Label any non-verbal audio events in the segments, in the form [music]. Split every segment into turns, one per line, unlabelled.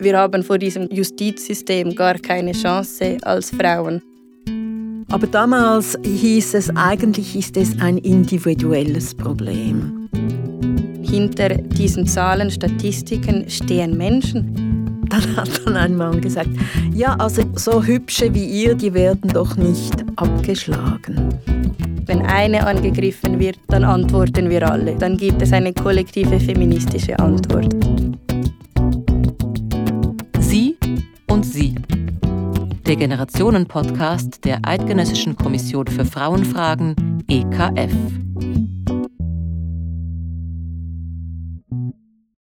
wir haben vor diesem Justizsystem gar keine Chance als Frauen.
Aber damals hieß es, eigentlich ist es ein individuelles Problem.
Hinter diesen Zahlen, Statistiken stehen Menschen.
Dann hat dann ein Mann gesagt, ja, also so hübsche wie ihr, die werden doch nicht abgeschlagen.
Wenn eine angegriffen wird, dann antworten wir alle. Dann gibt es eine kollektive feministische Antwort.
Und Sie der Generationen-Podcast der Eidgenössischen Kommission für Frauenfragen EKF.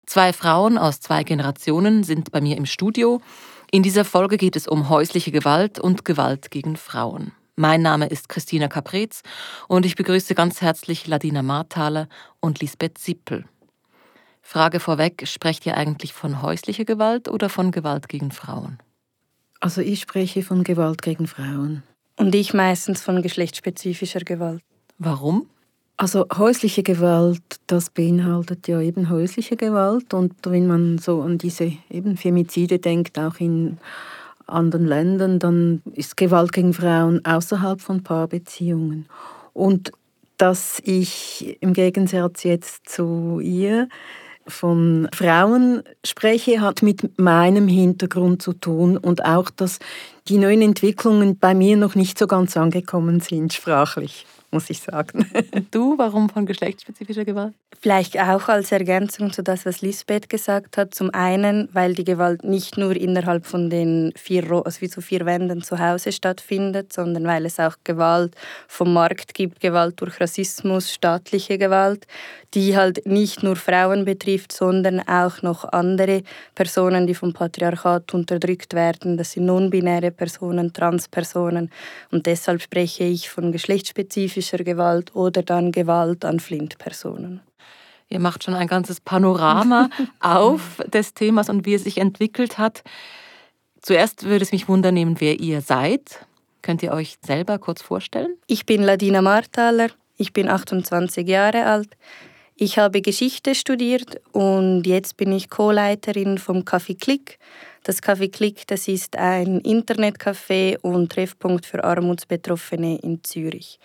Zwei Frauen aus zwei Generationen sind bei mir im Studio. In dieser Folge geht es um häusliche Gewalt und Gewalt gegen Frauen. Mein Name ist Christina Caprez und ich begrüße ganz herzlich Ladina Marthaler und Lisbeth Zippel. Frage vorweg, sprecht ihr eigentlich von häuslicher Gewalt oder von Gewalt gegen Frauen?
Also ich spreche von Gewalt gegen Frauen.
Und ich meistens von geschlechtsspezifischer Gewalt.
Warum?
Also häusliche Gewalt, das beinhaltet ja eben häusliche Gewalt. Und wenn man so an diese eben Femizide denkt, auch in anderen Ländern, dann ist Gewalt gegen Frauen außerhalb von Paarbeziehungen. Und dass ich im Gegensatz jetzt zu ihr von Frauen spreche, hat mit meinem Hintergrund zu tun und auch, dass die neuen Entwicklungen bei mir noch nicht so ganz angekommen sind, sprachlich muss ich sagen. [laughs]
Du, warum von geschlechtsspezifischer Gewalt?
Vielleicht auch als Ergänzung zu das, was Lisbeth gesagt hat. Zum einen, weil die Gewalt nicht nur innerhalb von den vier, also wie so vier Wänden zu Hause stattfindet, sondern weil es auch Gewalt vom Markt gibt, Gewalt durch Rassismus, staatliche Gewalt, die halt nicht nur Frauen betrifft, sondern auch noch andere Personen, die vom Patriarchat unterdrückt werden. Das sind non-binäre Personen, Transpersonen. Und deshalb spreche ich von geschlechtsspezifischer psychischer Gewalt oder dann Gewalt an Flintpersonen.
Ihr macht schon ein ganzes Panorama [laughs] auf des Themas und wie es sich entwickelt hat. Zuerst würde es mich wundern wer ihr seid. Könnt ihr euch selber kurz vorstellen?
Ich bin Ladina Marthaler, ich bin 28 Jahre alt. Ich habe Geschichte studiert und jetzt bin ich Co-Leiterin vom Café Klick. Das Café Klick, das ist ein Internetcafé und Treffpunkt für Armutsbetroffene in Zürich.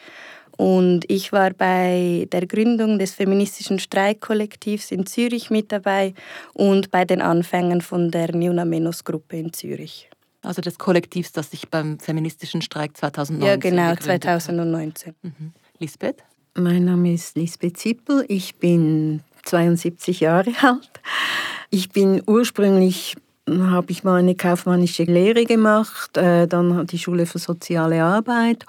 Und ich war bei der Gründung des feministischen Streikkollektivs in Zürich mit dabei und bei den Anfängen von der Niuna Menos Gruppe in Zürich.
Also des Kollektivs, das sich beim feministischen Streik 2019
Ja, genau, 2019. Mhm.
Lisbeth?
Mein Name ist Lisbeth Zippel. Ich bin 72 Jahre [laughs] alt. Ich bin ursprünglich habe ich mal eine kaufmännische Lehre gemacht, äh, dann die Schule für soziale Arbeit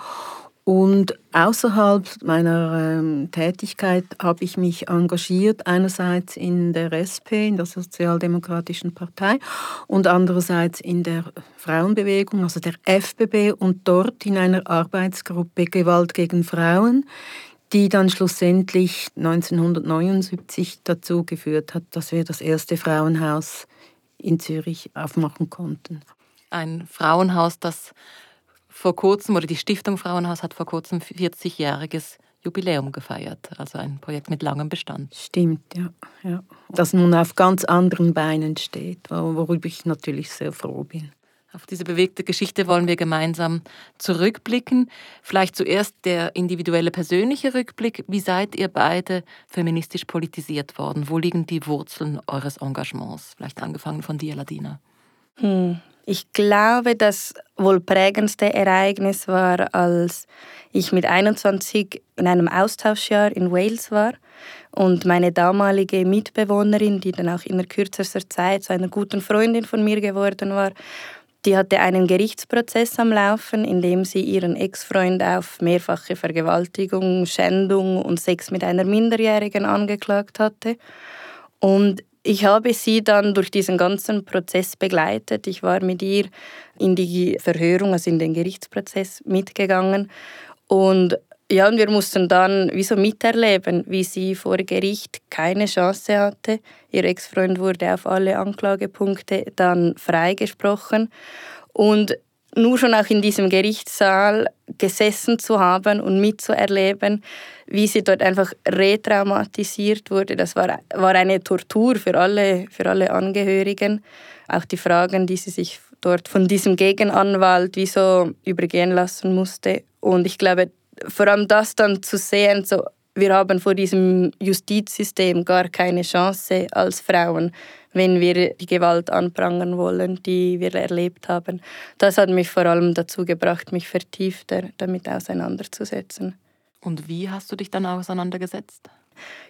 und außerhalb meiner ähm, Tätigkeit habe ich mich engagiert, einerseits in der SP, in der Sozialdemokratischen Partei, und andererseits in der Frauenbewegung, also der FBB, und dort in einer Arbeitsgruppe Gewalt gegen Frauen, die dann schlussendlich 1979 dazu geführt hat, dass wir das erste Frauenhaus in Zürich aufmachen konnten.
Ein Frauenhaus, das vor kurzem, oder die Stiftung Frauenhaus hat vor kurzem 40-jähriges Jubiläum gefeiert. Also ein Projekt mit langem Bestand.
Stimmt, ja. ja. Das nun auf ganz anderen Beinen steht, worüber ich natürlich sehr froh bin.
Auf diese bewegte Geschichte wollen wir gemeinsam zurückblicken. Vielleicht zuerst der individuelle persönliche Rückblick. Wie seid ihr beide feministisch politisiert worden? Wo liegen die Wurzeln eures Engagements? Vielleicht angefangen von dir, Ladina.
Hm. Ich glaube, das wohl prägendste Ereignis war, als ich mit 21 in einem Austauschjahr in Wales war und meine damalige Mitbewohnerin, die dann auch in kürzester Zeit zu einer guten Freundin von mir geworden war, die hatte einen Gerichtsprozess am Laufen, in dem sie ihren Ex-Freund auf mehrfache Vergewaltigung, Schändung und Sex mit einer Minderjährigen angeklagt hatte. Und ich habe sie dann durch diesen ganzen Prozess begleitet. Ich war mit ihr in die Verhörung, also in den Gerichtsprozess mitgegangen. Und ja, und wir mussten dann wie so miterleben, wie sie vor Gericht keine Chance hatte. Ihr Ex-Freund wurde auf alle Anklagepunkte dann freigesprochen. Und nur schon auch in diesem Gerichtssaal gesessen zu haben und mitzuerleben, wie sie dort einfach retraumatisiert wurde, das war, war eine Tortur für alle, für alle Angehörigen. Auch die Fragen, die sie sich dort von diesem Gegenanwalt wie so übergehen lassen musste. Und ich glaube, vor allem das dann zu sehen, so, wir haben vor diesem Justizsystem gar keine Chance als Frauen, wenn wir die Gewalt anprangern wollen, die wir erlebt haben. Das hat mich vor allem dazu gebracht, mich vertiefter damit auseinanderzusetzen.
Und wie hast du dich dann auseinandergesetzt?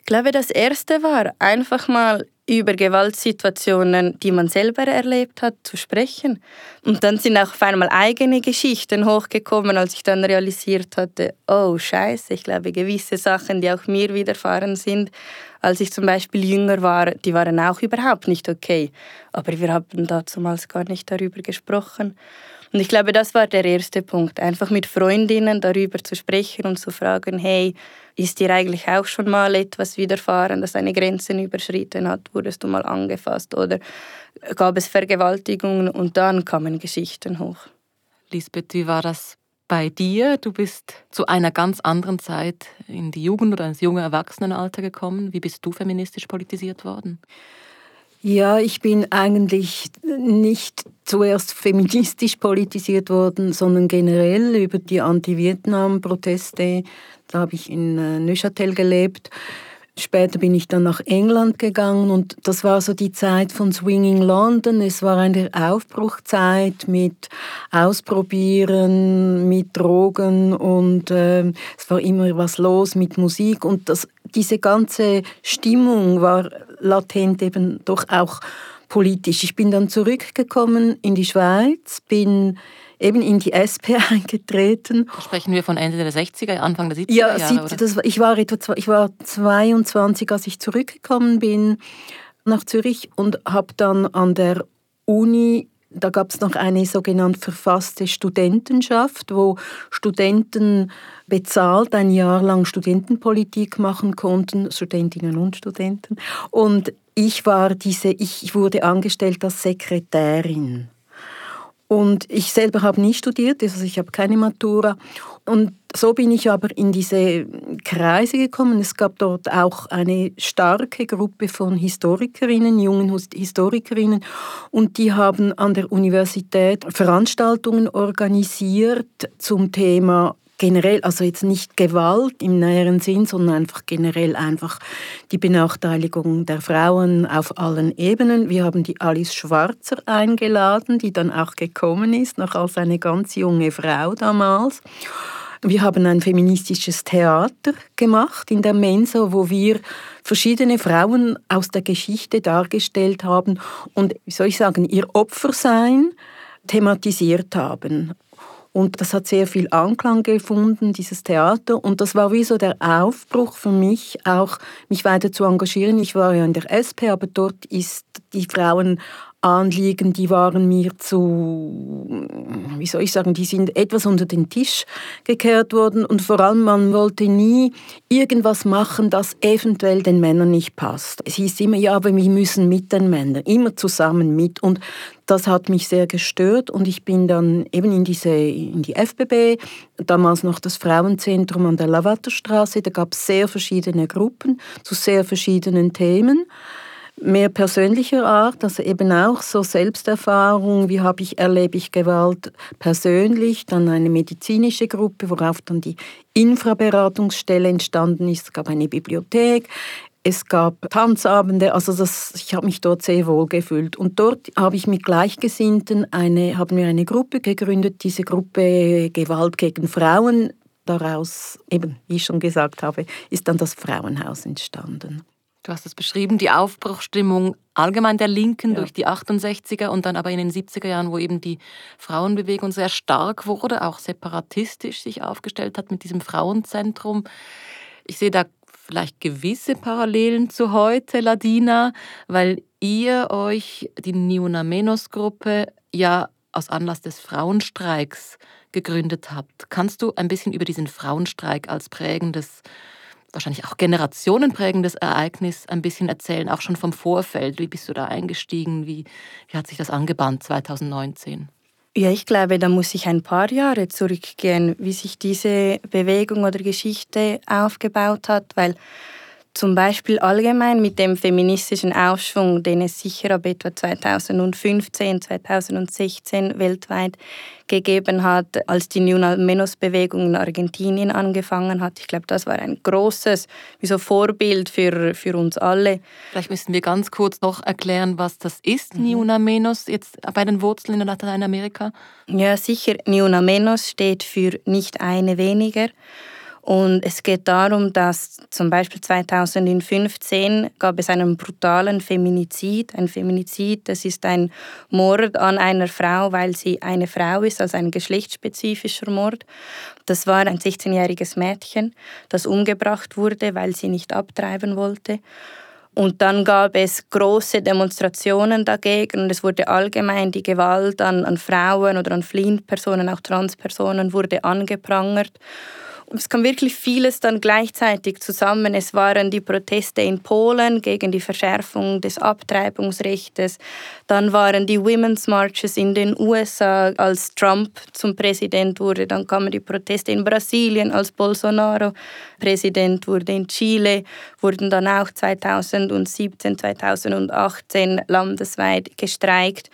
Ich glaube, das Erste war einfach mal über Gewaltsituationen, die man selber erlebt hat, zu sprechen. Und dann sind auch auf einmal eigene Geschichten hochgekommen, als ich dann realisiert hatte, oh scheiße, ich glaube, gewisse Sachen, die auch mir widerfahren sind, als ich zum Beispiel jünger war, die waren auch überhaupt nicht okay. Aber wir haben damals gar nicht darüber gesprochen. Und ich glaube, das war der erste Punkt, einfach mit Freundinnen darüber zu sprechen und zu fragen, hey, ist dir eigentlich auch schon mal etwas widerfahren, das deine Grenzen überschritten hat? Wurdest du mal angefasst oder gab es Vergewaltigungen? Und dann kamen Geschichten hoch.
Lisbeth, wie war das bei dir? Du bist zu einer ganz anderen Zeit in die Jugend oder ins junge Erwachsenenalter gekommen. Wie bist du feministisch politisiert worden?
Ja, ich bin eigentlich nicht zuerst feministisch politisiert worden, sondern generell über die Anti-Vietnam-Proteste. Da habe ich in äh, Neuchâtel gelebt. Später bin ich dann nach England gegangen und das war so die Zeit von Swinging London. Es war eine Aufbruchzeit mit Ausprobieren, mit Drogen und äh, es war immer was los mit Musik und das, diese ganze Stimmung war latent eben doch auch politisch. Ich bin dann zurückgekommen in die Schweiz, bin eben in die SP [laughs] eingetreten.
Sprechen wir von Ende der 60er, Anfang der 70er
ja, Jahre? Ja, das, ich, war etwa, ich war 22, als ich zurückgekommen bin nach Zürich und habe dann an der Uni da gab es noch eine sogenannte verfasste Studentenschaft, wo Studenten bezahlt ein Jahr lang Studentenpolitik machen konnten, Studentinnen und Studenten. Und ich war diese, ich wurde angestellt als Sekretärin. Und ich selber habe nie studiert, also ich habe keine Matura. Und so bin ich aber in diese Kreise gekommen. Es gab dort auch eine starke Gruppe von Historikerinnen, jungen Historikerinnen, und die haben an der Universität Veranstaltungen organisiert zum Thema generell, also jetzt nicht Gewalt im näheren Sinn, sondern einfach generell einfach die Benachteiligung der Frauen auf allen Ebenen. Wir haben die Alice Schwarzer eingeladen, die dann auch gekommen ist, noch als eine ganz junge Frau damals. Wir haben ein feministisches Theater gemacht in der Mensa, wo wir verschiedene Frauen aus der Geschichte dargestellt haben und, wie soll ich sagen, ihr Opfersein thematisiert haben. Und das hat sehr viel Anklang gefunden, dieses Theater. Und das war wie so der Aufbruch für mich, auch mich weiter zu engagieren. Ich war ja in der SP, aber dort ist die Frauen Anliegen, die waren mir zu, wie soll ich sagen, die sind etwas unter den Tisch gekehrt worden. Und vor allem man wollte nie irgendwas machen, das eventuell den Männern nicht passt. Es hieß immer, ja, aber wir müssen mit den Männern, immer zusammen mit. Und das hat mich sehr gestört. Und ich bin dann eben in, diese, in die FBB, damals noch das Frauenzentrum an der Lavaterstraße, da gab es sehr verschiedene Gruppen zu sehr verschiedenen Themen mehr persönlicher Art, also eben auch so Selbsterfahrung, wie habe ich, erlebe ich Gewalt persönlich, dann eine medizinische Gruppe, worauf dann die Infraberatungsstelle entstanden ist, es gab eine Bibliothek, es gab Tanzabende, also das, ich habe mich dort sehr wohl gefühlt. Und dort habe ich mit Gleichgesinnten eine, haben wir eine Gruppe gegründet, diese Gruppe Gewalt gegen Frauen. Daraus, eben, wie ich schon gesagt habe, ist dann das Frauenhaus entstanden.
Du hast es beschrieben, die Aufbruchstimmung allgemein der Linken ja. durch die 68er und dann aber in den 70er Jahren, wo eben die Frauenbewegung sehr stark wurde, auch separatistisch sich aufgestellt hat mit diesem Frauenzentrum. Ich sehe da vielleicht gewisse Parallelen zu heute, Ladina, weil ihr euch die Niuna Menos Gruppe ja aus Anlass des Frauenstreiks gegründet habt. Kannst du ein bisschen über diesen Frauenstreik als prägendes wahrscheinlich auch generationenprägendes Ereignis ein bisschen erzählen, auch schon vom Vorfeld. Wie bist du da eingestiegen? Wie, wie hat sich das angebahnt 2019?
Ja, ich glaube, da muss ich ein paar Jahre zurückgehen, wie sich diese Bewegung oder Geschichte aufgebaut hat, weil zum Beispiel allgemein mit dem feministischen Aufschwung, den es sicher ab etwa 2015, 2016 weltweit gegeben hat, als die New Menos-Bewegung in Argentinien angefangen hat. Ich glaube, das war ein großes wie so Vorbild für, für uns alle.
Vielleicht müssen wir ganz kurz noch erklären, was das ist, mhm. Niuna Menos, jetzt bei den Wurzeln in Lateinamerika.
Ja, sicher. Niuna Menos steht für nicht eine weniger. Und es geht darum, dass zum Beispiel 2015 gab es einen brutalen Feminizid. Ein Feminizid, das ist ein Mord an einer Frau, weil sie eine Frau ist, also ein geschlechtsspezifischer Mord. Das war ein 16-jähriges Mädchen, das umgebracht wurde, weil sie nicht abtreiben wollte. Und dann gab es große Demonstrationen dagegen und es wurde allgemein die Gewalt an, an Frauen oder an fliehenden Personen, auch Transpersonen, wurde angeprangert. Es kam wirklich vieles dann gleichzeitig zusammen. Es waren die Proteste in Polen gegen die Verschärfung des Abtreibungsrechts. Dann waren die Women's Marches in den USA, als Trump zum Präsident wurde. Dann kamen die Proteste in Brasilien, als Bolsonaro Präsident wurde. In Chile wurden dann auch 2017, 2018 landesweit gestreikt.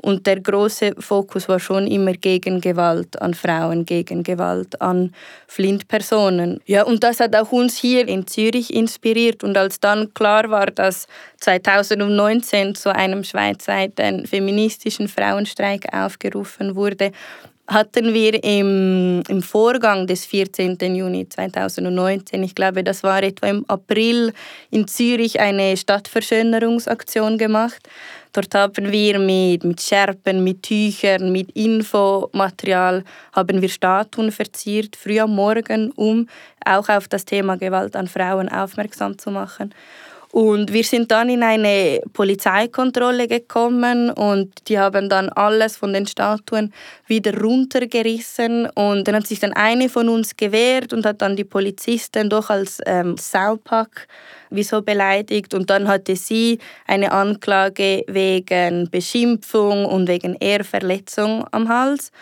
Und der große Fokus war schon immer gegen Gewalt an Frauen, gegen Gewalt an Flintpersonen. Ja, und das hat auch uns hier in Zürich inspiriert. Und als dann klar war, dass 2019 zu einem schweizweiten feministischen Frauenstreik aufgerufen wurde, hatten wir im, im Vorgang des 14. Juni 2019, ich glaube, das war etwa im April in Zürich, eine Stadtverschönerungsaktion gemacht. Dort haben wir mit, mit Scherpen, mit Tüchern, mit Infomaterial haben wir Statuen verziert, früh am Morgen, um auch auf das Thema Gewalt an Frauen aufmerksam zu machen. Und wir sind dann in eine Polizeikontrolle gekommen und die haben dann alles von den Statuen wieder runtergerissen. Und dann hat sich dann eine von uns gewehrt und hat dann die Polizisten doch als ähm, Saupack wieso beleidigt. Und dann hatte sie eine Anklage wegen Beschimpfung und wegen Ehrverletzung am Hals.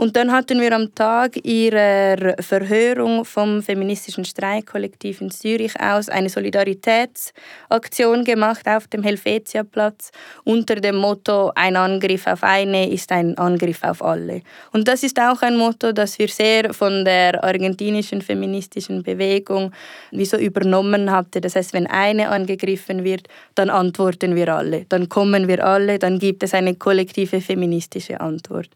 Und dann hatten wir am Tag ihrer Verhörung vom feministischen Streikkollektiv in Zürich aus eine Solidaritätsaktion gemacht auf dem Helvetiaplatz unter dem Motto Ein Angriff auf eine ist ein Angriff auf alle. Und das ist auch ein Motto, das wir sehr von der argentinischen feministischen Bewegung wie so übernommen hatten. Das heißt, wenn eine angegriffen wird, dann antworten wir alle, dann kommen wir alle, dann gibt es eine kollektive feministische Antwort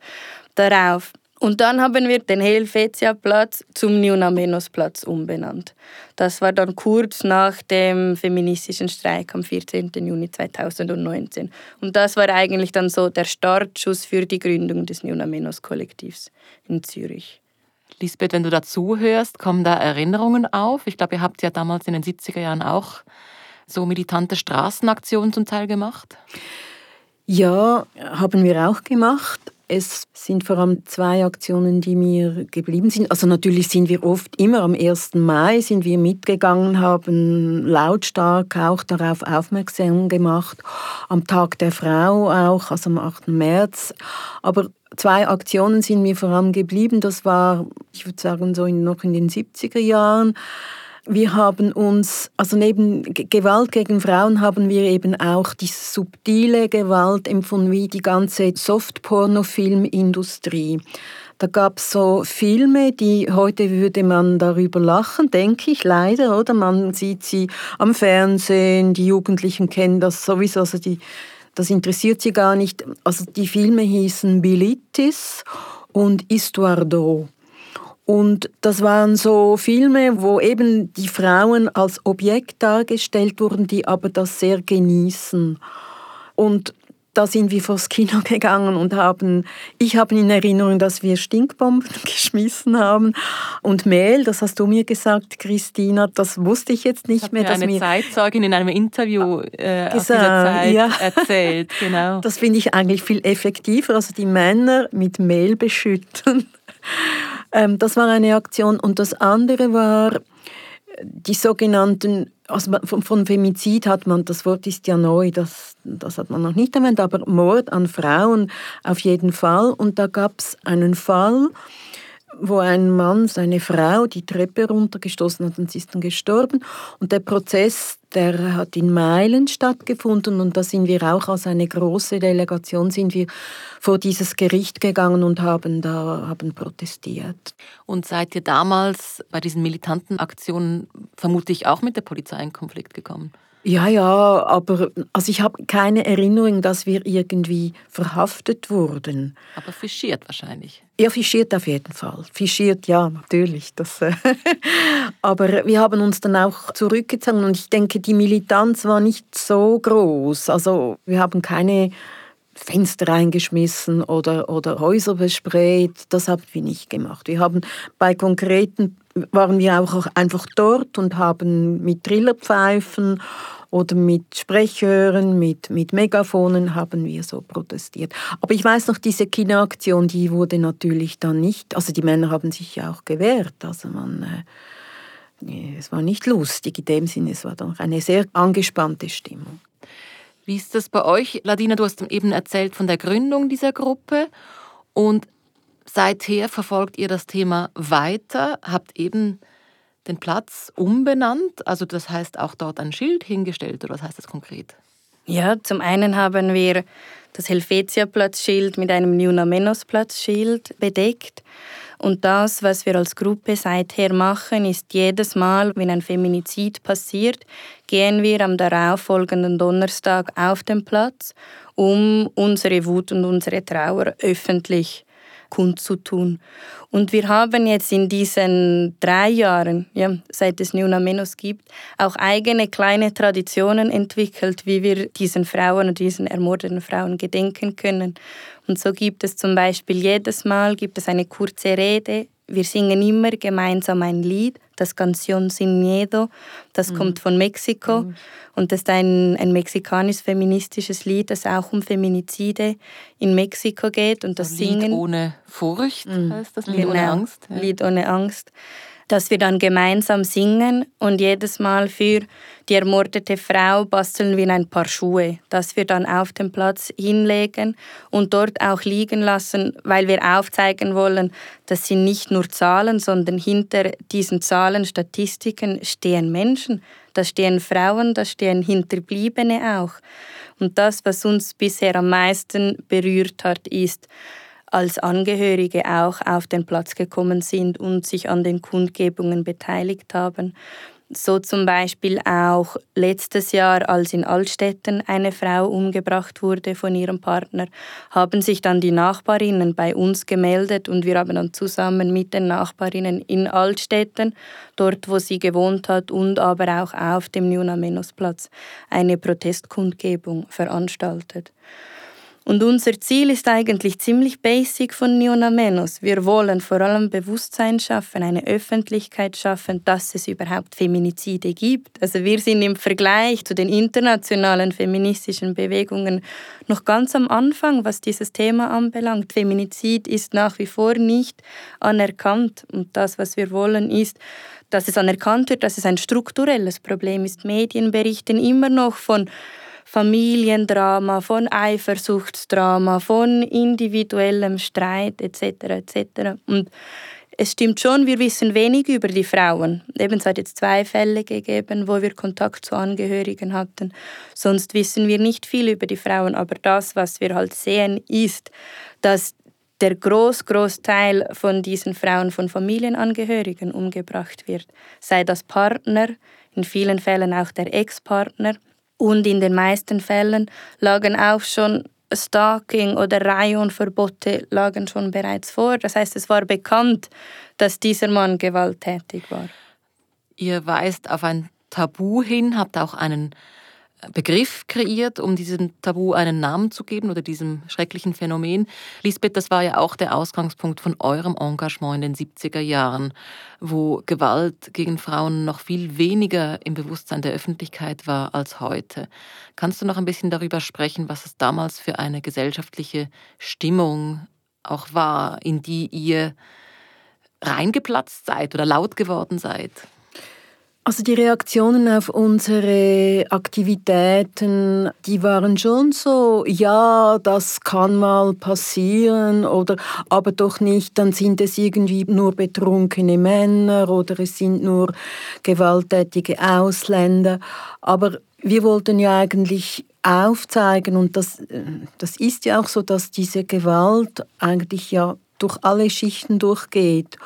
darauf. Und dann haben wir den Helvetia-Platz zum Niunamenos-Platz umbenannt. Das war dann kurz nach dem feministischen Streik am 14. Juni 2019. Und das war eigentlich dann so der Startschuss für die Gründung des Niunamenos-Kollektivs in Zürich.
Lisbeth, wenn du dazu hörst, kommen da Erinnerungen auf? Ich glaube, ihr habt ja damals in den 70er Jahren auch so militante Straßenaktionen zum Teil gemacht.
Ja, haben wir auch gemacht. Es sind vor allem zwei Aktionen, die mir geblieben sind. Also natürlich sind wir oft immer am 1. Mai sind wir mitgegangen, haben lautstark auch darauf aufmerksam gemacht. Am Tag der Frau auch, also am 8. März. Aber zwei Aktionen sind mir vor allem geblieben. Das war, ich würde sagen, so in, noch in den 70er Jahren. Wir haben uns, also neben Gewalt gegen Frauen haben wir eben auch die subtile Gewalt empfunden, wie die ganze Softporno-Filmindustrie. Da gab es so Filme, die heute würde man darüber lachen, denke ich leider, oder? Man sieht sie am Fernsehen, die Jugendlichen kennen das sowieso, also die, das interessiert sie gar nicht. Also die Filme hießen Bilitis und Istuardo. Und das waren so Filme, wo eben die Frauen als Objekt dargestellt wurden, die aber das sehr genießen. Und da sind wir vors Kino [laughs] gegangen und haben, ich habe in Erinnerung, dass wir Stinkbomben [laughs] geschmissen haben und Mehl, das hast du mir gesagt, Christina, das wusste ich jetzt nicht
das
mehr.
Mir eine Zeitzeugin in einem Interview äh, gesagt, aus dieser Zeit ja. erzählt, [laughs] genau.
Das finde ich eigentlich viel effektiver, also die Männer mit Mehl beschütten. Ähm, das war eine Aktion. Und das andere war die sogenannten also von, von, Femizid hat man, das Wort ist ja neu, das, das hat man noch nicht erwähnt, aber Mord an Frauen auf jeden Fall. Und da gab es einen Fall, wo ein Mann seine Frau die Treppe runtergestoßen hat und sie ist dann gestorben. Und der Prozess, der hat in Meilen stattgefunden und da sind wir auch als eine große Delegation sind wir vor dieses Gericht gegangen und haben da haben protestiert.
Und seid ihr damals bei diesen militanten Aktionen vermutlich auch mit der Polizei in Konflikt gekommen?
Ja, ja, aber also ich habe keine Erinnerung, dass wir irgendwie verhaftet wurden.
Aber fischiert wahrscheinlich.
Ja, fischiert auf jeden Fall. Fischiert, ja, natürlich. Das, äh [laughs] aber wir haben uns dann auch zurückgezogen und ich denke, die Militanz war nicht so groß. Also wir haben keine Fenster reingeschmissen oder, oder Häuser besprayt. Das haben wir nicht gemacht. Wir haben bei konkreten waren wir auch einfach dort und haben mit Trillerpfeifen oder mit Sprechhören, mit, mit Megafonen haben wir so protestiert. Aber ich weiß noch, diese Kinderaktion, die wurde natürlich dann nicht, also die Männer haben sich ja auch gewehrt, also man, äh, es war nicht lustig in dem Sinne, es war doch eine sehr angespannte Stimmung.
Wie ist das bei euch? Ladina, du hast eben erzählt von der Gründung dieser Gruppe und seither verfolgt ihr das Thema weiter, habt eben den Platz umbenannt, also das heißt auch dort ein Schild hingestellt oder was heißt das konkret?
Ja, zum einen haben wir das Helvetia-Platzschild mit einem Nunamenos-Platzschild bedeckt. Und das, was wir als Gruppe seither machen, ist jedes Mal, wenn ein Feminizid passiert, gehen wir am darauffolgenden Donnerstag auf den Platz, um unsere Wut und unsere Trauer öffentlich kundzutun. Und wir haben jetzt in diesen drei Jahren, ja, seit es Nuna Menos gibt, auch eigene kleine Traditionen entwickelt, wie wir diesen Frauen und diesen ermordeten Frauen gedenken können. Und so gibt es zum Beispiel jedes Mal gibt es eine kurze Rede wir singen immer gemeinsam ein Lied, das Canción Sin Miedo. Das mhm. kommt von Mexiko mhm. und das ist ein, ein mexikanisch-feministisches Lied, das auch um Feminizide in Mexiko geht. Und das
Lied
Singen.
ohne Furcht
mhm. heißt das Lied genau. ohne Angst. Ja. Lied ohne Angst dass wir dann gemeinsam singen und jedes Mal für die ermordete Frau basteln wir ein paar Schuhe, das wir dann auf dem Platz hinlegen und dort auch liegen lassen, weil wir aufzeigen wollen, das sind nicht nur Zahlen, sondern hinter diesen Zahlen, Statistiken stehen Menschen, da stehen Frauen, da stehen Hinterbliebene auch. Und das, was uns bisher am meisten berührt hat, ist, als Angehörige auch auf den Platz gekommen sind und sich an den Kundgebungen beteiligt haben. So zum Beispiel auch letztes Jahr, als in Altstetten eine Frau umgebracht wurde von ihrem Partner, haben sich dann die Nachbarinnen bei uns gemeldet und wir haben dann zusammen mit den Nachbarinnen in Altstetten, dort wo sie gewohnt hat und aber auch auf dem Nunamenos-Platz, eine Protestkundgebung veranstaltet. Und unser Ziel ist eigentlich ziemlich basic von Niona Menos. Wir wollen vor allem Bewusstsein schaffen, eine Öffentlichkeit schaffen, dass es überhaupt Feminizide gibt. Also wir sind im Vergleich zu den internationalen feministischen Bewegungen noch ganz am Anfang, was dieses Thema anbelangt. Feminizid ist nach wie vor nicht anerkannt. Und das, was wir wollen, ist, dass es anerkannt wird, dass es ein strukturelles Problem ist. Medien berichten immer noch von Familiendrama, von Eifersuchtsdrama, von individuellem Streit etc. etc. Und es stimmt schon, wir wissen wenig über die Frauen. Eben es hat jetzt zwei Fälle gegeben, wo wir Kontakt zu Angehörigen hatten. Sonst wissen wir nicht viel über die Frauen. Aber das, was wir halt sehen, ist, dass der groß Großteil von diesen Frauen von Familienangehörigen umgebracht wird. Sei das Partner, in vielen Fällen auch der Ex-Partner und in den meisten Fällen lagen auch schon Stalking oder Raionverbote lagen schon bereits vor. Das heißt, es war bekannt, dass dieser Mann gewalttätig war.
Ihr weist auf ein Tabu hin, habt auch einen Begriff kreiert, um diesem Tabu einen Namen zu geben oder diesem schrecklichen Phänomen. Lisbeth, das war ja auch der Ausgangspunkt von eurem Engagement in den 70er Jahren, wo Gewalt gegen Frauen noch viel weniger im Bewusstsein der Öffentlichkeit war als heute. Kannst du noch ein bisschen darüber sprechen, was es damals für eine gesellschaftliche Stimmung auch war, in die ihr reingeplatzt seid oder laut geworden seid?
Also die Reaktionen auf unsere Aktivitäten, die waren schon so, ja, das kann mal passieren oder aber doch nicht, dann sind es irgendwie nur betrunkene Männer oder es sind nur gewalttätige Ausländer. Aber wir wollten ja eigentlich aufzeigen und das, das ist ja auch so, dass diese Gewalt eigentlich ja durch alle Schichten durchgeht.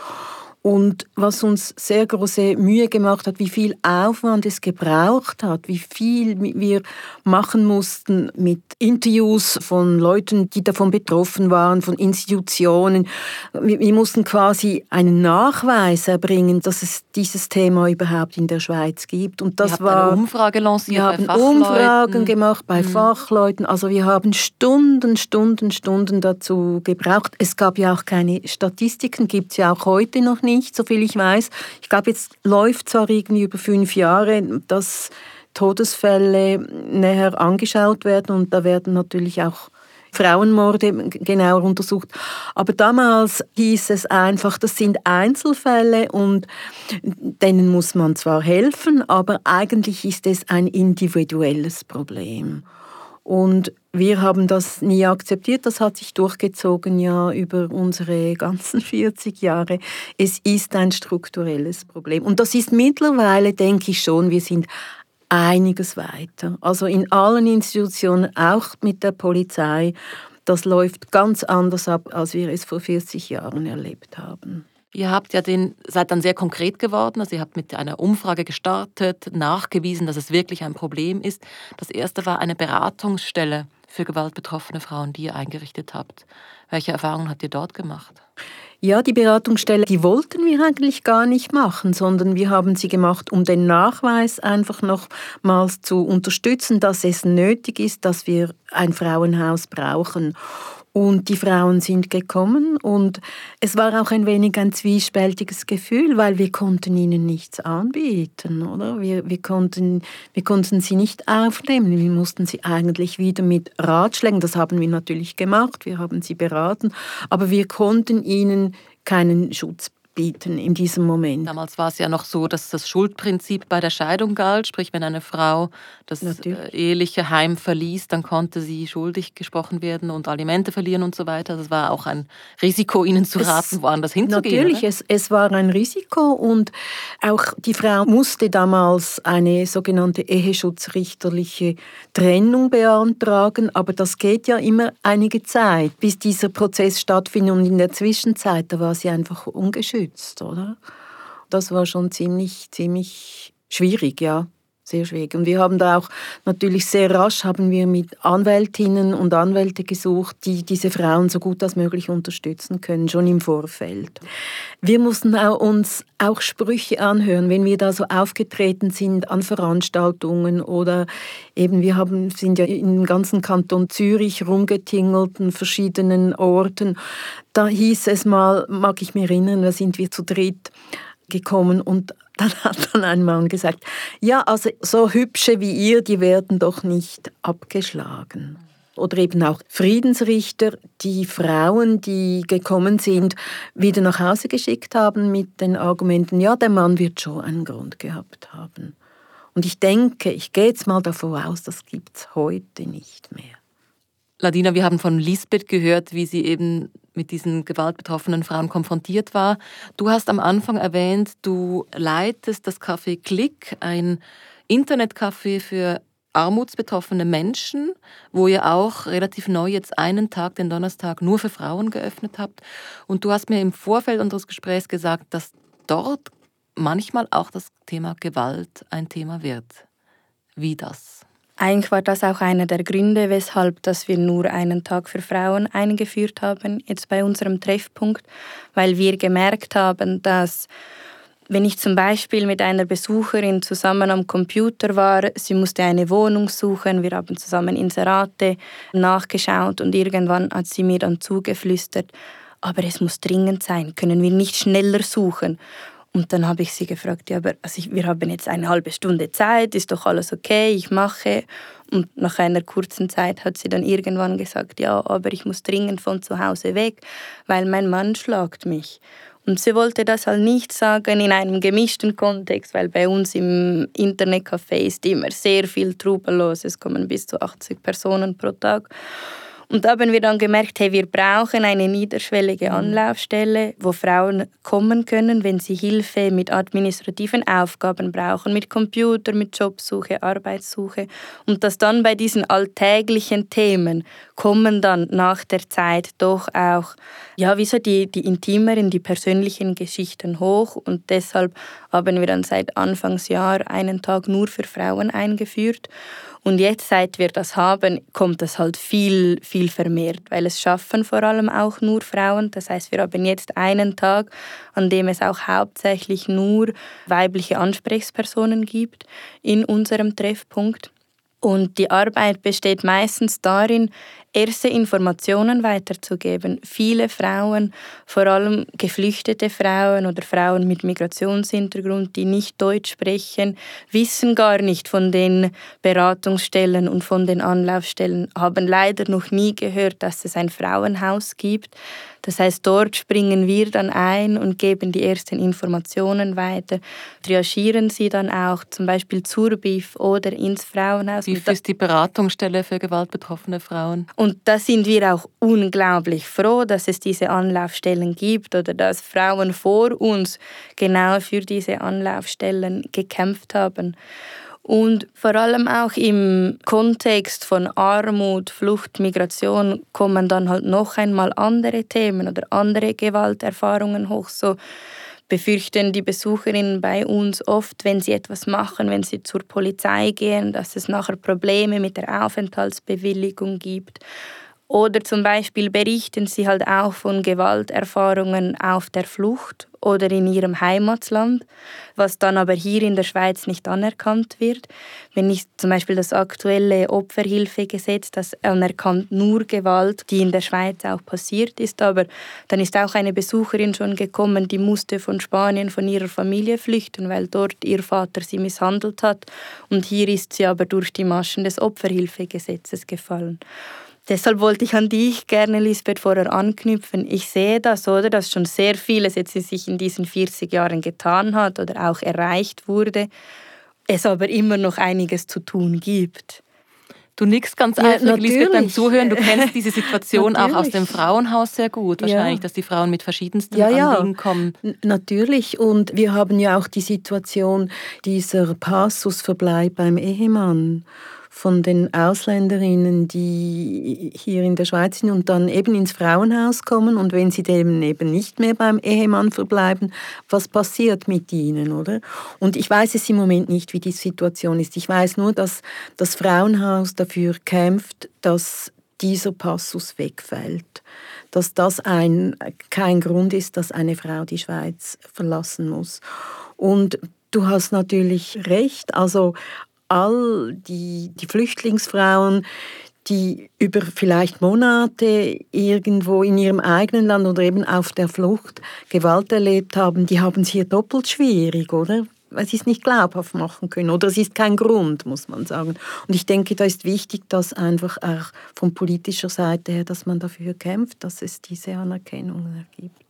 Und was uns sehr große Mühe gemacht hat, wie viel Aufwand es gebraucht hat, wie viel wir machen mussten mit Interviews von Leuten, die davon betroffen waren, von Institutionen. Wir, wir mussten quasi einen Nachweis erbringen, dass es dieses Thema überhaupt in der Schweiz gibt.
Und das war eine Umfrage lanciert.
Wir haben Umfragen gemacht bei mhm. Fachleuten. Also wir haben Stunden, Stunden, Stunden dazu gebraucht. Es gab ja auch keine Statistiken, gibt es ja auch heute noch nicht nicht, soviel ich weiß. Ich glaube, jetzt läuft zwar irgendwie über fünf Jahre, dass Todesfälle näher angeschaut werden und da werden natürlich auch Frauenmorde genauer untersucht. Aber damals hieß es einfach, das sind Einzelfälle und denen muss man zwar helfen, aber eigentlich ist es ein individuelles Problem. Und wir haben das nie akzeptiert, das hat sich durchgezogen ja über unsere ganzen [laughs] 40 Jahre. Es ist ein strukturelles Problem. Und das ist mittlerweile, denke ich schon, wir sind einiges weiter. Also in allen Institutionen, auch mit der Polizei, das läuft ganz anders ab, als wir es vor 40 Jahren erlebt haben.
Ihr habt ja den, seid dann sehr konkret geworden, also ihr habt mit einer Umfrage gestartet, nachgewiesen, dass es wirklich ein Problem ist. Das erste war eine Beratungsstelle für gewaltbetroffene Frauen, die ihr eingerichtet habt. Welche Erfahrungen habt ihr dort gemacht?
Ja, die Beratungsstelle, die wollten wir eigentlich gar nicht machen, sondern wir haben sie gemacht, um den Nachweis einfach nochmals zu unterstützen, dass es nötig ist, dass wir ein Frauenhaus brauchen. Und die Frauen sind gekommen und es war auch ein wenig ein zwiespältiges Gefühl, weil wir konnten ihnen nichts anbieten, oder? Wir, wir, konnten, wir konnten sie nicht aufnehmen. Wir mussten sie eigentlich wieder mit Ratschlägen, das haben wir natürlich gemacht, wir haben sie beraten, aber wir konnten ihnen keinen Schutz bieten in diesem Moment.
Damals war es ja noch so, dass das Schuldprinzip bei der Scheidung galt, sprich wenn eine Frau das Natürlich. Äh, eheliche Heim verließ, dann konnte sie schuldig gesprochen werden und Alimente verlieren und so weiter. Das war auch ein Risiko, ihnen zu raten, es, woanders hinzugehen.
Natürlich, es, es war ein Risiko und auch die Frau musste damals eine sogenannte eheschutzrichterliche Trennung beantragen, aber das geht ja immer einige Zeit, bis dieser Prozess stattfindet und in der Zwischenzeit, da war sie einfach ungeschützt geschützt, oder? Das war schon ziemlich, ziemlich schwierig, ja sehr schwierig. Und wir haben da auch natürlich sehr rasch haben wir mit Anwältinnen und Anwälte gesucht, die diese Frauen so gut als möglich unterstützen können, schon im Vorfeld. Wir mussten auch uns auch Sprüche anhören, wenn wir da so aufgetreten sind an Veranstaltungen oder eben wir haben, sind ja im ganzen Kanton Zürich rumgetingelt in verschiedenen Orten. Da hieß es mal, mag ich mich erinnern, da sind wir zu dritt gekommen und dann hat dann ein Mann gesagt, ja, also so hübsche wie ihr, die werden doch nicht abgeschlagen. Oder eben auch Friedensrichter, die Frauen, die gekommen sind, wieder nach Hause geschickt haben mit den Argumenten, ja, der Mann wird schon einen Grund gehabt haben. Und ich denke, ich gehe jetzt mal davon aus, das gibt es heute nicht mehr.
Ladina, wir haben von Lisbeth gehört, wie sie eben mit diesen gewaltbetroffenen Frauen konfrontiert war. Du hast am Anfang erwähnt, du leitest das Café Klick, ein Internetcafé für armutsbetroffene Menschen, wo ihr auch relativ neu jetzt einen Tag, den Donnerstag, nur für Frauen geöffnet habt. Und du hast mir im Vorfeld unseres Gesprächs gesagt, dass dort manchmal auch das Thema Gewalt ein Thema wird. Wie das?
Eigentlich war das auch einer der Gründe, weshalb dass wir nur einen Tag für Frauen eingeführt haben, jetzt bei unserem Treffpunkt, weil wir gemerkt haben, dass wenn ich zum Beispiel mit einer Besucherin zusammen am Computer war, sie musste eine Wohnung suchen, wir haben zusammen Inserate nachgeschaut und irgendwann hat sie mir dann zugeflüstert, aber es muss dringend sein, können wir nicht schneller suchen? Und dann habe ich sie gefragt, ja, aber also ich, wir haben jetzt eine halbe Stunde Zeit, ist doch alles okay, ich mache. Und nach einer kurzen Zeit hat sie dann irgendwann gesagt, ja, aber ich muss dringend von zu Hause weg, weil mein Mann schlagt mich. Und sie wollte das halt nicht sagen in einem gemischten Kontext, weil bei uns im Internetcafé ist immer sehr viel Trubel los. Es kommen bis zu 80 Personen pro Tag. Und da haben wir dann gemerkt, hey, wir brauchen eine niederschwellige mhm. Anlaufstelle, wo Frauen kommen können, wenn sie Hilfe mit administrativen Aufgaben brauchen, mit Computer, mit Jobsuche, Arbeitssuche. Und dass dann bei diesen alltäglichen Themen kommen dann nach der Zeit doch auch, ja, wie so die, die intimeren, die persönlichen Geschichten hoch. Und deshalb haben wir dann seit Anfangsjahr einen Tag nur für Frauen eingeführt. Und jetzt, seit wir das haben, kommt das halt viel, viel vermehrt, weil es schaffen vor allem auch nur Frauen. Das heißt, wir haben jetzt einen Tag, an dem es auch hauptsächlich nur weibliche Ansprechpersonen gibt in unserem Treffpunkt. Und die Arbeit besteht meistens darin, erste Informationen weiterzugeben. Viele Frauen, vor allem geflüchtete Frauen oder Frauen mit Migrationshintergrund, die nicht Deutsch sprechen, wissen gar nicht von den Beratungsstellen und von den Anlaufstellen, haben leider noch nie gehört, dass es ein Frauenhaus gibt. Das heißt, dort springen wir dann ein und geben die ersten Informationen weiter, triagieren sie dann auch zum Beispiel zur BIF oder ins Frauenhaus.
BIF ist die Beratungsstelle für gewaltbetroffene Frauen.
Und da sind wir auch unglaublich froh, dass es diese Anlaufstellen gibt oder dass Frauen vor uns genau für diese Anlaufstellen gekämpft haben. Und vor allem auch im Kontext von Armut, Flucht, Migration kommen dann halt noch einmal andere Themen oder andere Gewalterfahrungen hoch. So befürchten die Besucherinnen bei uns oft, wenn sie etwas machen, wenn sie zur Polizei gehen, dass es nachher Probleme mit der Aufenthaltsbewilligung gibt. Oder zum Beispiel berichten sie halt auch von Gewalterfahrungen auf der Flucht oder in ihrem Heimatland, was dann aber hier in der Schweiz nicht anerkannt wird. Wenn ich zum Beispiel das aktuelle Opferhilfegesetz, das anerkannt nur Gewalt, die in der Schweiz auch passiert ist, aber dann ist auch eine Besucherin schon gekommen, die musste von Spanien von ihrer Familie flüchten, weil dort ihr Vater sie misshandelt hat und hier ist sie aber durch die Maschen des Opferhilfegesetzes gefallen. Deshalb wollte ich an dich gerne, Lisbeth, vorher anknüpfen. Ich sehe das, oder, dass schon sehr vieles jetzt sich in diesen 40 Jahren getan hat oder auch erreicht wurde, es aber immer noch einiges zu tun gibt.
Du nickst ganz ja, eifrig, Lisbeth, beim Zuhören. Du kennst diese [laughs] Situation auch aus dem Frauenhaus sehr gut. Wahrscheinlich, ja. dass die Frauen mit verschiedensten ja, Anliegen kommen.
natürlich. Und wir haben ja auch die Situation, dieser Passusverbleib beim Ehemann von den Ausländerinnen, die hier in der Schweiz sind und dann eben ins Frauenhaus kommen und wenn sie dem eben nicht mehr beim Ehemann verbleiben, was passiert mit ihnen, oder? Und ich weiß es im Moment nicht, wie die Situation ist. Ich weiß nur, dass das Frauenhaus dafür kämpft, dass dieser Passus wegfällt, dass das ein, kein Grund ist, dass eine Frau die Schweiz verlassen muss. Und Du hast natürlich recht. Also all die, die Flüchtlingsfrauen, die über vielleicht Monate irgendwo in ihrem eigenen Land oder eben auf der Flucht Gewalt erlebt haben, die haben es hier doppelt schwierig, oder? Weil sie es nicht glaubhaft machen können. Oder es ist kein Grund, muss man sagen. Und ich denke, da ist wichtig, dass einfach auch von politischer Seite her, dass man dafür kämpft, dass es diese Anerkennung ergibt.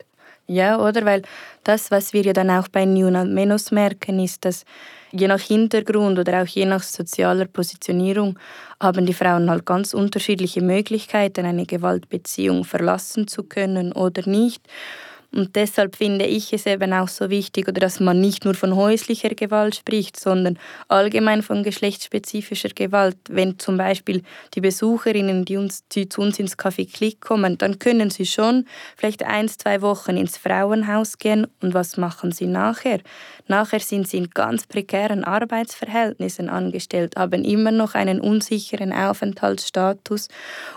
Ja, oder? Weil das, was wir ja dann auch bei New Menos merken, ist, dass je nach Hintergrund oder auch je nach sozialer Positionierung haben die Frauen halt ganz unterschiedliche Möglichkeiten, eine Gewaltbeziehung verlassen zu können oder nicht. Und deshalb finde ich es eben auch so wichtig, oder dass man nicht nur von häuslicher Gewalt spricht, sondern allgemein von geschlechtsspezifischer Gewalt. Wenn zum Beispiel die Besucherinnen, die, uns, die zu uns ins Café Klick kommen, dann können sie schon vielleicht ein, zwei Wochen ins Frauenhaus gehen. Und was machen sie nachher? Nachher sind sie in ganz prekären Arbeitsverhältnissen angestellt, haben immer noch einen unsicheren Aufenthaltsstatus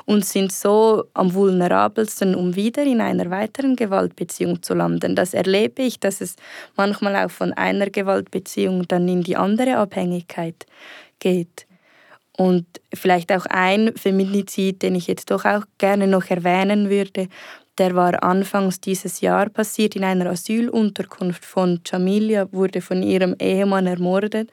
und sind so am vulnerabelsten, um wieder in einer weiteren Gewaltbeziehung Gewaltbeziehung zu landen. Das erlebe ich, dass es manchmal auch von einer Gewaltbeziehung dann in die andere Abhängigkeit geht. Und vielleicht auch ein Feminizid, den ich jetzt doch auch gerne noch erwähnen würde, der war anfangs dieses Jahr passiert in einer Asylunterkunft von Jamilia, wurde von ihrem Ehemann ermordet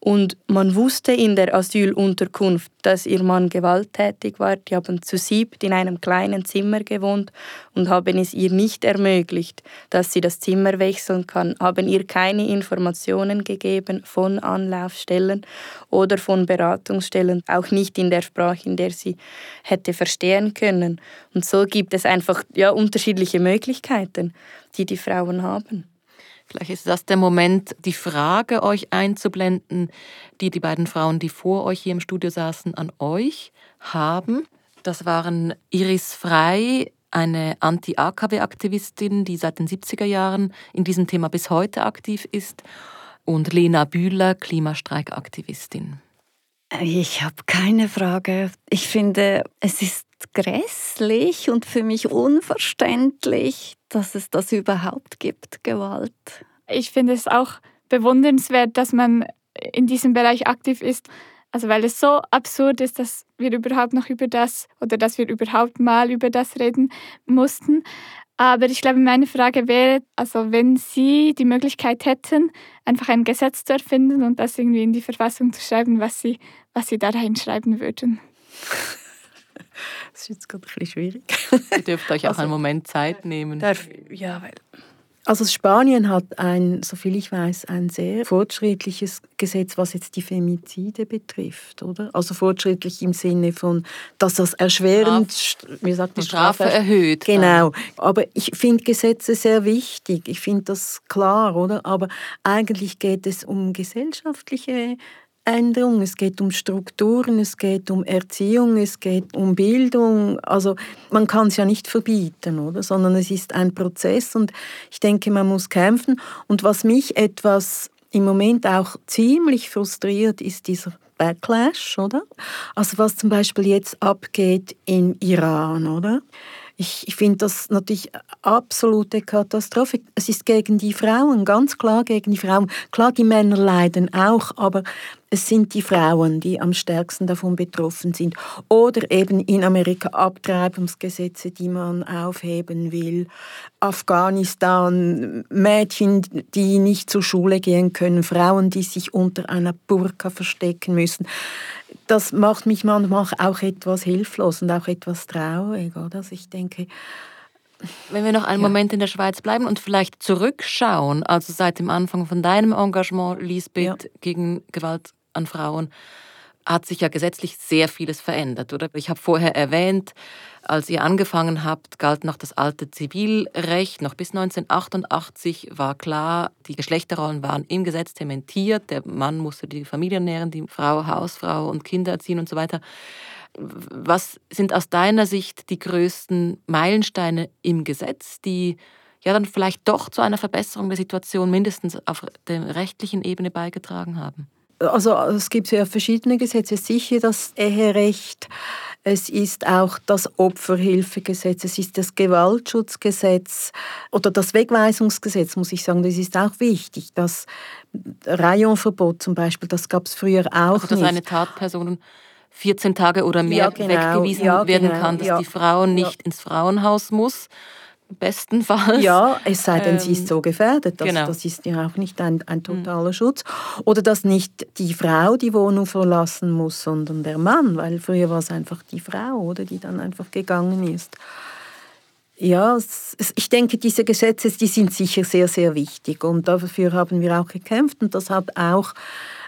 Und man wusste in der Asylunterkunft, dass ihr Mann gewalttätig war. Die haben zu siebt in einem kleinen Zimmer gewohnt und haben es ihr nicht ermöglicht, dass sie das Zimmer wechseln kann, haben ihr keine Informationen gegeben von Anlaufstellen oder von Beratungsstellen, auch nicht in der Sprache, in der sie hätte verstehen können. Und so gibt es einfach ja, unterschiedliche Möglichkeiten, die die Frauen haben.
Vielleicht ist das der Moment, die Frage euch einzublenden, die die beiden Frauen, die vor euch hier im Studio saßen, an euch haben. Das waren Iris Frei, eine Anti-AKW-Aktivistin, die seit den 70er Jahren in diesem Thema bis heute aktiv ist, und Lena Bühler, Klimastreikaktivistin.
Ich habe keine Frage. Ich finde, es ist grässlich und für mich unverständlich, dass es das überhaupt gibt, Gewalt.
Ich finde es auch bewundernswert, dass man in diesem Bereich aktiv ist. Also weil es so absurd ist, dass wir überhaupt noch über das oder dass wir überhaupt mal über das reden mussten. Aber ich glaube, meine Frage wäre, also wenn Sie die Möglichkeit hätten, einfach ein Gesetz zu erfinden und das irgendwie in die Verfassung zu schreiben, was Sie, was Sie da reinschreiben würden. [laughs]
Das ist jetzt gerade ein bisschen schwierig.
Ihr dürft euch auch also, einen Moment Zeit nehmen.
Darf, ja, weil
also Spanien hat ein, soviel ich weiß, ein sehr fortschrittliches Gesetz, was jetzt die Femizide betrifft, oder? Also fortschrittlich im Sinne von, dass das erschwerend, Straf,
wie sagt man, die Strafe, Strafe erhöht.
Genau. Aber ich finde Gesetze sehr wichtig. Ich finde das klar, oder? Aber eigentlich geht es um gesellschaftliche Änderung, es geht um Strukturen, es geht um Erziehung, es geht um Bildung. Also man kann es ja nicht verbieten, oder? Sondern es ist ein Prozess und ich denke, man muss kämpfen. Und was mich etwas im Moment auch ziemlich frustriert, ist dieser Backlash, oder? Also was zum Beispiel jetzt abgeht im Iran, oder? Ich, ich finde das natürlich absolute Katastrophe. Es ist gegen die Frauen, ganz klar gegen die Frauen. Klar, die Männer leiden auch, aber es sind die Frauen, die am stärksten davon betroffen sind. Oder eben in Amerika Abtreibungsgesetze, die man aufheben will. Afghanistan, Mädchen, die nicht zur Schule gehen können, Frauen, die sich unter einer Burka verstecken müssen. Das macht mich manchmal auch etwas hilflos und auch etwas traurig. Oder? Also ich denke,
wenn wir noch einen ja. Moment in der Schweiz bleiben und vielleicht zurückschauen, also seit dem Anfang von deinem Engagement, Lisbeth, ja. gegen Gewalt an Frauen, hat sich ja gesetzlich sehr vieles verändert, oder? Ich habe vorher erwähnt, als ihr angefangen habt, galt noch das alte Zivilrecht. Noch bis 1988 war klar, die Geschlechterrollen waren im Gesetz zementiert. Der Mann musste die Familie nähren, die Frau Hausfrau und Kinder erziehen und so weiter. Was sind aus deiner Sicht die größten Meilensteine im Gesetz, die ja dann vielleicht doch zu einer Verbesserung der Situation mindestens auf der rechtlichen Ebene beigetragen haben?
Also es gibt ja verschiedene Gesetze. Sicher das Eherecht, es ist auch das Opferhilfegesetz, es ist das Gewaltschutzgesetz oder das Wegweisungsgesetz, muss ich sagen, das ist auch wichtig. Das Rayonverbot zum Beispiel, das gab es früher auch also,
dass
nicht.
eine Tatperson 14 Tage oder mehr ja, genau, weggewiesen ja, werden genau, kann, dass ja, die Frau nicht ins Frauenhaus muss bestenfalls.
Ja, es sei denn, ähm, sie ist ähm, so gefährdet. Das, genau. das ist ja auch nicht ein, ein totaler mhm. Schutz. Oder dass nicht die Frau die Wohnung verlassen muss, sondern der Mann, weil früher war es einfach die Frau, oder die dann einfach gegangen ist. Ja, ich denke, diese Gesetze, die sind sicher sehr, sehr wichtig und dafür haben wir auch gekämpft und das hat auch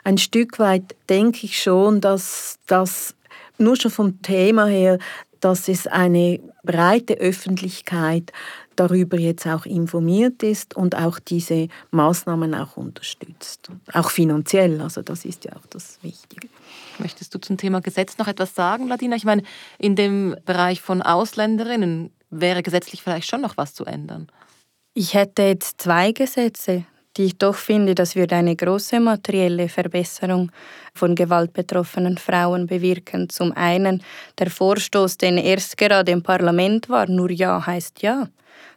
ein Stück weit, denke ich schon, dass das nur schon vom Thema her dass es eine breite Öffentlichkeit darüber jetzt auch informiert ist und auch diese Maßnahmen auch unterstützt. Auch finanziell, also das ist ja auch das Wichtige.
Möchtest du zum Thema Gesetz noch etwas sagen, Ladina? Ich meine, in dem Bereich von Ausländerinnen wäre gesetzlich vielleicht schon noch was zu ändern.
Ich hätte jetzt zwei Gesetze die ich doch finde, das würde eine große materielle Verbesserung von gewaltbetroffenen Frauen bewirken. Zum einen der Vorstoß, den erst gerade im Parlament war, nur Ja heißt Ja.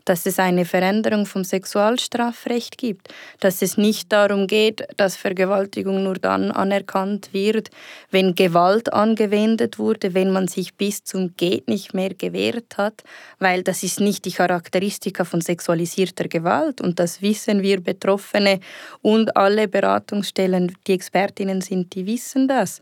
Dass es eine Veränderung vom Sexualstrafrecht gibt, dass es nicht darum geht, dass Vergewaltigung nur dann anerkannt wird, wenn Gewalt angewendet wurde, wenn man sich bis zum geht nicht mehr gewehrt hat, weil das ist nicht die Charakteristika von sexualisierter Gewalt und das wissen wir Betroffene und alle Beratungsstellen, die Expertinnen sind, die wissen das.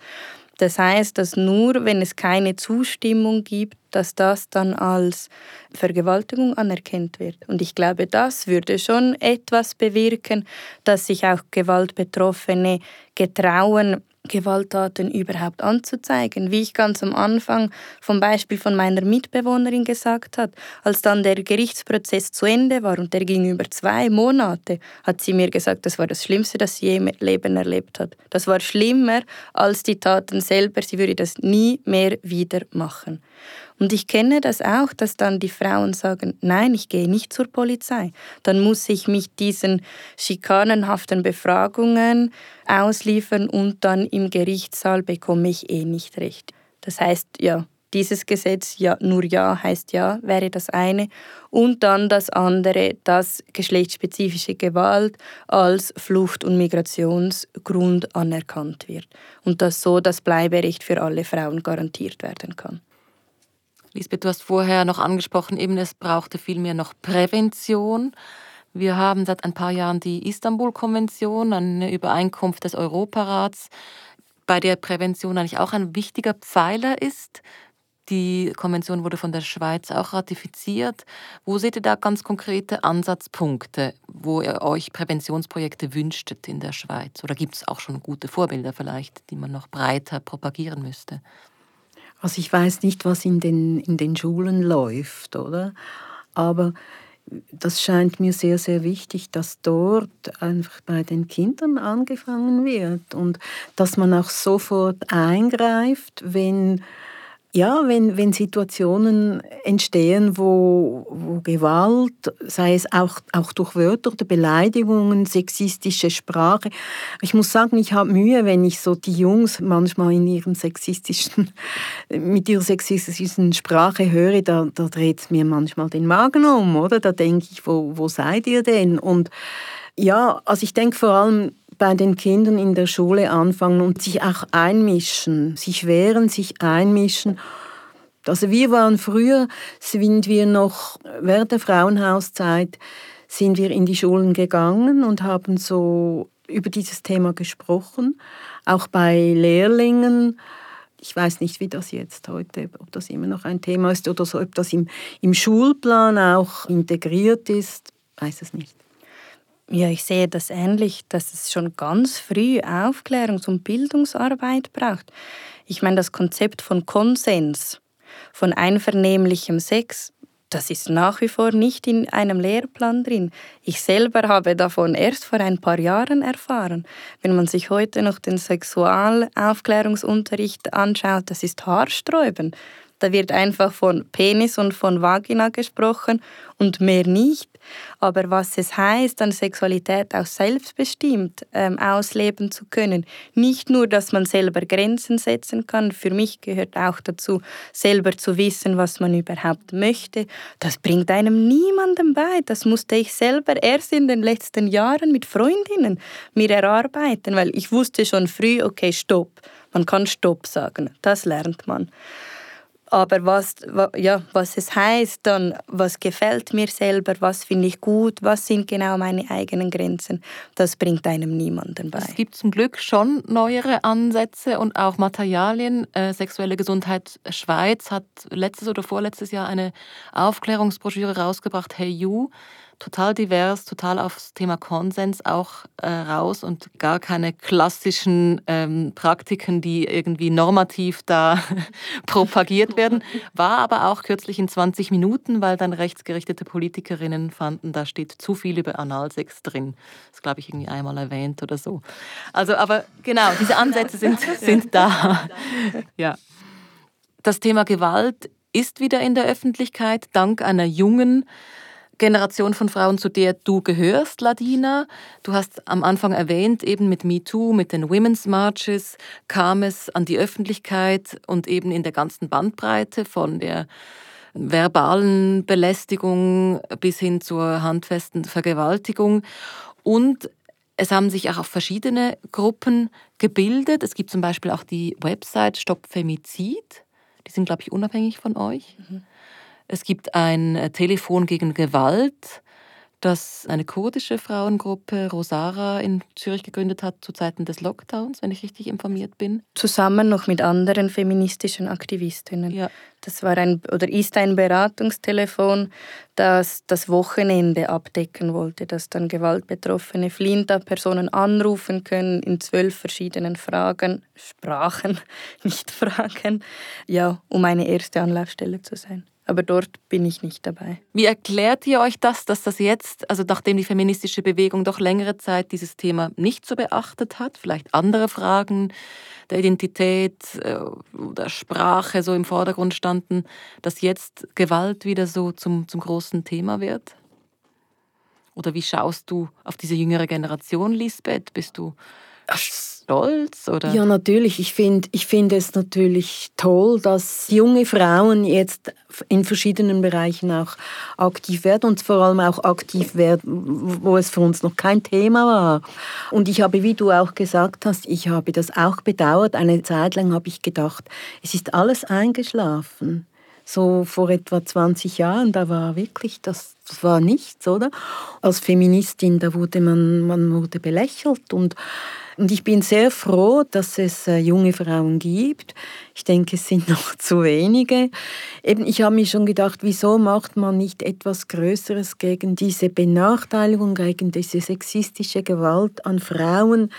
Das heißt, dass nur wenn es keine Zustimmung gibt, dass das dann als Vergewaltigung anerkannt wird. Und ich glaube, das würde schon etwas bewirken, dass sich auch Gewaltbetroffene getrauen, Gewalttaten überhaupt anzuzeigen. Wie ich ganz am Anfang vom Beispiel von meiner Mitbewohnerin gesagt habe, als dann der Gerichtsprozess zu Ende war und der ging über zwei Monate, hat sie mir gesagt, das war das Schlimmste, das sie je im Leben erlebt hat. Das war schlimmer als die Taten selber. Sie würde das nie mehr wieder machen. Und ich kenne das auch, dass dann die Frauen sagen, nein, ich gehe nicht zur Polizei. Dann muss ich mich diesen schikanenhaften Befragungen ausliefern und dann im Gerichtssaal bekomme ich eh nicht recht. Das heißt, ja, dieses Gesetz, ja, nur ja heißt ja, wäre das eine. Und dann das andere, dass geschlechtsspezifische Gewalt als Flucht- und Migrationsgrund anerkannt wird. Und dass so das Bleiberecht für alle Frauen garantiert werden kann.
Lisbeth, du hast vorher noch angesprochen, eben es brauchte vielmehr noch Prävention. Wir haben seit ein paar Jahren die Istanbul-Konvention, eine Übereinkunft des Europarats, bei der Prävention eigentlich auch ein wichtiger Pfeiler ist. Die Konvention wurde von der Schweiz auch ratifiziert. Wo seht ihr da ganz konkrete Ansatzpunkte, wo ihr euch Präventionsprojekte wünschtet in der Schweiz? Oder gibt es auch schon gute Vorbilder vielleicht, die man noch breiter propagieren müsste?
Also ich weiß nicht, was in den, in den Schulen läuft, oder? Aber das scheint mir sehr, sehr wichtig, dass dort einfach bei den Kindern angefangen wird und dass man auch sofort eingreift, wenn ja, wenn, wenn Situationen entstehen, wo, wo Gewalt, sei es auch, auch durch Wörter oder Beleidigungen, sexistische Sprache. Ich muss sagen, ich habe Mühe, wenn ich so die Jungs manchmal in ihrem sexistischen, mit ihrer sexistischen Sprache höre, da, da dreht es mir manchmal den Magen um, oder? Da denke ich, wo, wo seid ihr denn? Und ja, also ich denke vor allem, bei den Kindern in der Schule anfangen und sich auch einmischen, sich wehren, sich einmischen. Also wir waren früher, sind wir noch während der Frauenhauszeit, sind wir in die Schulen gegangen und haben so über dieses Thema gesprochen, auch bei Lehrlingen. Ich weiß nicht, wie das jetzt heute, ob das immer noch ein Thema ist oder so, ob das im, im Schulplan auch integriert ist, weiß es nicht.
Ja, ich sehe das ähnlich, dass es schon ganz früh Aufklärungs- und Bildungsarbeit braucht. Ich meine, das Konzept von Konsens, von einvernehmlichem Sex, das ist nach wie vor nicht in einem Lehrplan drin. Ich selber habe davon erst vor ein paar Jahren erfahren. Wenn man sich heute noch den Sexualaufklärungsunterricht anschaut, das ist haarsträubend. Da wird einfach von Penis und von Vagina gesprochen und mehr nicht. Aber was es heißt, an Sexualität auch selbstbestimmt ähm, ausleben zu können, nicht nur, dass man selber Grenzen setzen kann, für mich gehört auch dazu, selber zu wissen, was man überhaupt möchte, das bringt einem niemandem bei. Das musste ich selber erst in den letzten Jahren mit Freundinnen mir erarbeiten, weil ich wusste schon früh, okay, stopp. Man kann Stopp sagen, das lernt man. Aber was, ja, was es heißt dann, was gefällt mir selber, was finde ich gut, was sind genau meine eigenen Grenzen, das bringt einem niemanden bei.
Es gibt zum Glück schon neuere Ansätze und auch Materialien. Äh, Sexuelle Gesundheit Schweiz hat letztes oder vorletztes Jahr eine Aufklärungsbroschüre rausgebracht, Hey You total divers, total aufs Thema Konsens auch äh, raus und gar keine klassischen ähm, Praktiken, die irgendwie normativ da [laughs] propagiert werden. War aber auch kürzlich in 20 Minuten, weil dann rechtsgerichtete Politikerinnen fanden, da steht zu viel über Analsex drin. Das glaube ich irgendwie einmal erwähnt oder so. Also, aber genau, diese Ansätze sind, [laughs] sind da. ja. Das Thema Gewalt ist wieder in der Öffentlichkeit dank einer jungen Generation von Frauen, zu der du gehörst, Ladina. Du hast am Anfang erwähnt, eben mit MeToo, mit den Women's Marches kam es an die Öffentlichkeit und eben in der ganzen Bandbreite von der verbalen Belästigung bis hin zur handfesten Vergewaltigung. Und es haben sich auch verschiedene Gruppen gebildet. Es gibt zum Beispiel auch die Website Stopp Femizid. Die sind, glaube ich, unabhängig von euch. Mhm. Es gibt ein äh, Telefon gegen Gewalt das eine kurdische Frauengruppe Rosara in Zürich gegründet hat zu Zeiten des Lockdowns, wenn ich richtig informiert bin.
Zusammen noch mit anderen feministischen Aktivistinnen. Ja. Das war ein oder ist ein Beratungstelefon, das das Wochenende abdecken wollte, dass dann Gewaltbetroffene fliehender Personen anrufen können in zwölf verschiedenen Fragen, Sprachen, [laughs] nicht Fragen, ja, um eine erste Anlaufstelle zu sein aber dort bin ich nicht dabei.
Wie erklärt ihr euch das, dass das jetzt, also nachdem die feministische Bewegung doch längere Zeit dieses Thema nicht so beachtet hat, vielleicht andere Fragen der Identität äh, oder Sprache so im Vordergrund standen, dass jetzt Gewalt wieder so zum, zum großen Thema wird? Oder wie schaust du auf diese jüngere Generation, Lisbeth? Bist du stolz? Oder?
Ja, natürlich. Ich finde ich find es natürlich toll, dass junge Frauen jetzt in verschiedenen Bereichen auch aktiv werden und vor allem auch aktiv werden, wo es für uns noch kein Thema war. Und ich habe, wie du auch gesagt hast, ich habe das auch bedauert. Eine Zeit lang habe ich gedacht, es ist alles eingeschlafen so vor etwa 20 Jahren, da war wirklich, das, war nichts, oder? Als Feministin, da wurde man, man wurde belächelt und und ich bin sehr froh, dass es äh, junge Frauen gibt. Ich denke, es sind [laughs] noch zu wenige. Eben, ich habe mir schon gedacht, wieso macht man nicht etwas Größeres gegen diese Benachteiligung, gegen diese sexistische Gewalt an Frauen?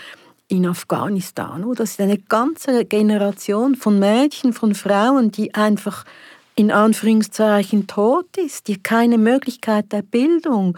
in Afghanistan. Das ist eine ganze Generation von Mädchen, von Frauen, die einfach in Anführungszeichen tot ist, die keine Möglichkeit der Bildung,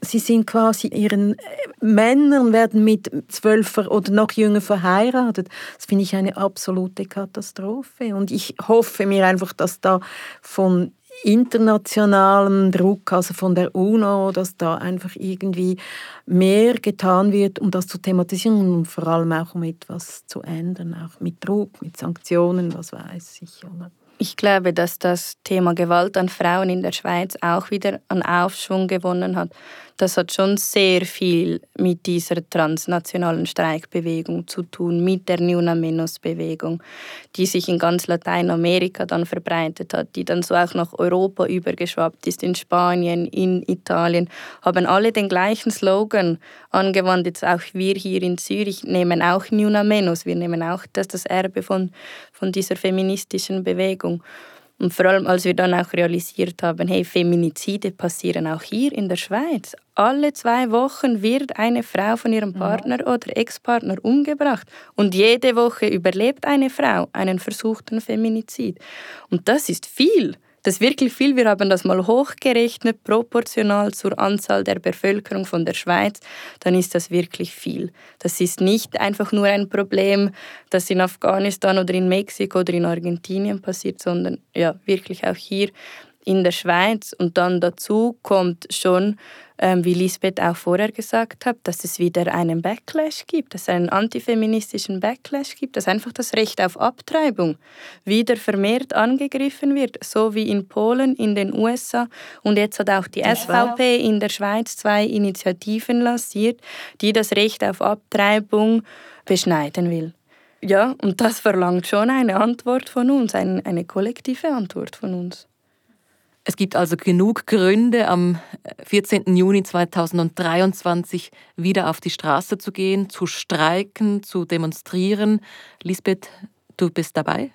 sie sind quasi ihren Männern werden mit zwölf oder noch jünger verheiratet. Das finde ich eine absolute Katastrophe. Und ich hoffe mir einfach, dass da von internationalem Druck, also von der UNO, dass da einfach irgendwie mehr getan wird, um das zu thematisieren und vor allem auch um etwas zu ändern, auch mit Druck, mit Sanktionen, was weiß ich. Oder?
Ich glaube, dass das Thema Gewalt an Frauen in der Schweiz auch wieder an Aufschwung gewonnen hat das hat schon sehr viel mit dieser transnationalen Streikbewegung zu tun, mit der Nuna Menos Bewegung, die sich in ganz Lateinamerika dann verbreitet hat, die dann so auch nach Europa übergeschwappt ist, in Spanien, in Italien, haben alle den gleichen Slogan angewandt. Jetzt auch wir hier in Zürich nehmen auch Nuna Menos, wir nehmen auch das, das Erbe von, von dieser feministischen Bewegung. Und vor allem, als wir dann auch realisiert haben, hey, Feminizide passieren auch hier in der Schweiz. Alle zwei Wochen wird eine Frau von ihrem Partner ja. oder Ex-Partner umgebracht. Und jede Woche überlebt eine Frau einen versuchten Feminizid. Und das ist viel. Das ist wirklich viel. Wir haben das mal hochgerechnet, proportional zur Anzahl der Bevölkerung von der Schweiz. Dann ist das wirklich viel. Das ist nicht einfach nur ein Problem, das in Afghanistan oder in Mexiko oder in Argentinien passiert, sondern ja, wirklich auch hier in der Schweiz. Und dann dazu kommt schon ähm, wie Lisbeth auch vorher gesagt hat, dass es wieder einen Backlash gibt, dass es einen antifeministischen Backlash gibt, dass einfach das Recht auf Abtreibung wieder vermehrt angegriffen wird, so wie in Polen, in den USA. Und jetzt hat auch die SVP in der Schweiz zwei Initiativen lanciert, die das Recht auf Abtreibung beschneiden will. Ja, und das verlangt schon eine Antwort von uns, eine kollektive Antwort von uns.
Es gibt also genug Gründe, am 14. Juni 2023 wieder auf die Straße zu gehen, zu streiken, zu demonstrieren. Lisbeth, du bist dabei?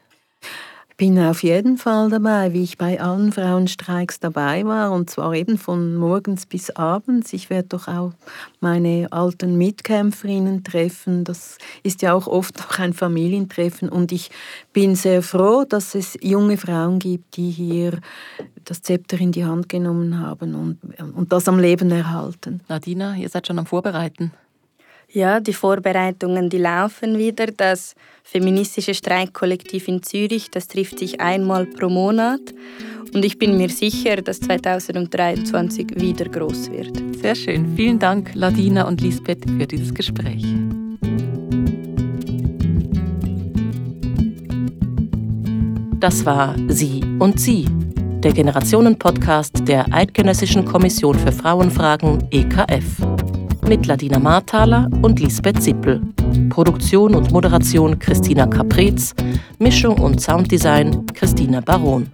Bin auf jeden Fall dabei, wie ich bei allen Frauenstreiks dabei war, und zwar eben von morgens bis abends. Ich werde doch auch meine alten Mitkämpferinnen treffen. Das ist ja auch oft noch ein Familientreffen. Und ich bin sehr froh, dass es junge Frauen gibt, die hier das Zepter in die Hand genommen haben und, und das am Leben erhalten.
Nadina, ihr seid schon am Vorbereiten.
Ja, die Vorbereitungen, die laufen wieder. Das feministische Streikkollektiv in Zürich, das trifft sich einmal pro Monat. Und ich bin mir sicher, dass 2023 wieder groß wird.
Sehr schön. Vielen Dank, Ladina und Lisbeth, für dieses Gespräch. Das war Sie und Sie
der Generationen-Podcast der Eidgenössischen Kommission für Frauenfragen EKF. Mit Ladina Marthaler und Lisbeth Zippel. Produktion und Moderation Christina Caprez, Mischung und Sounddesign Christina Baron.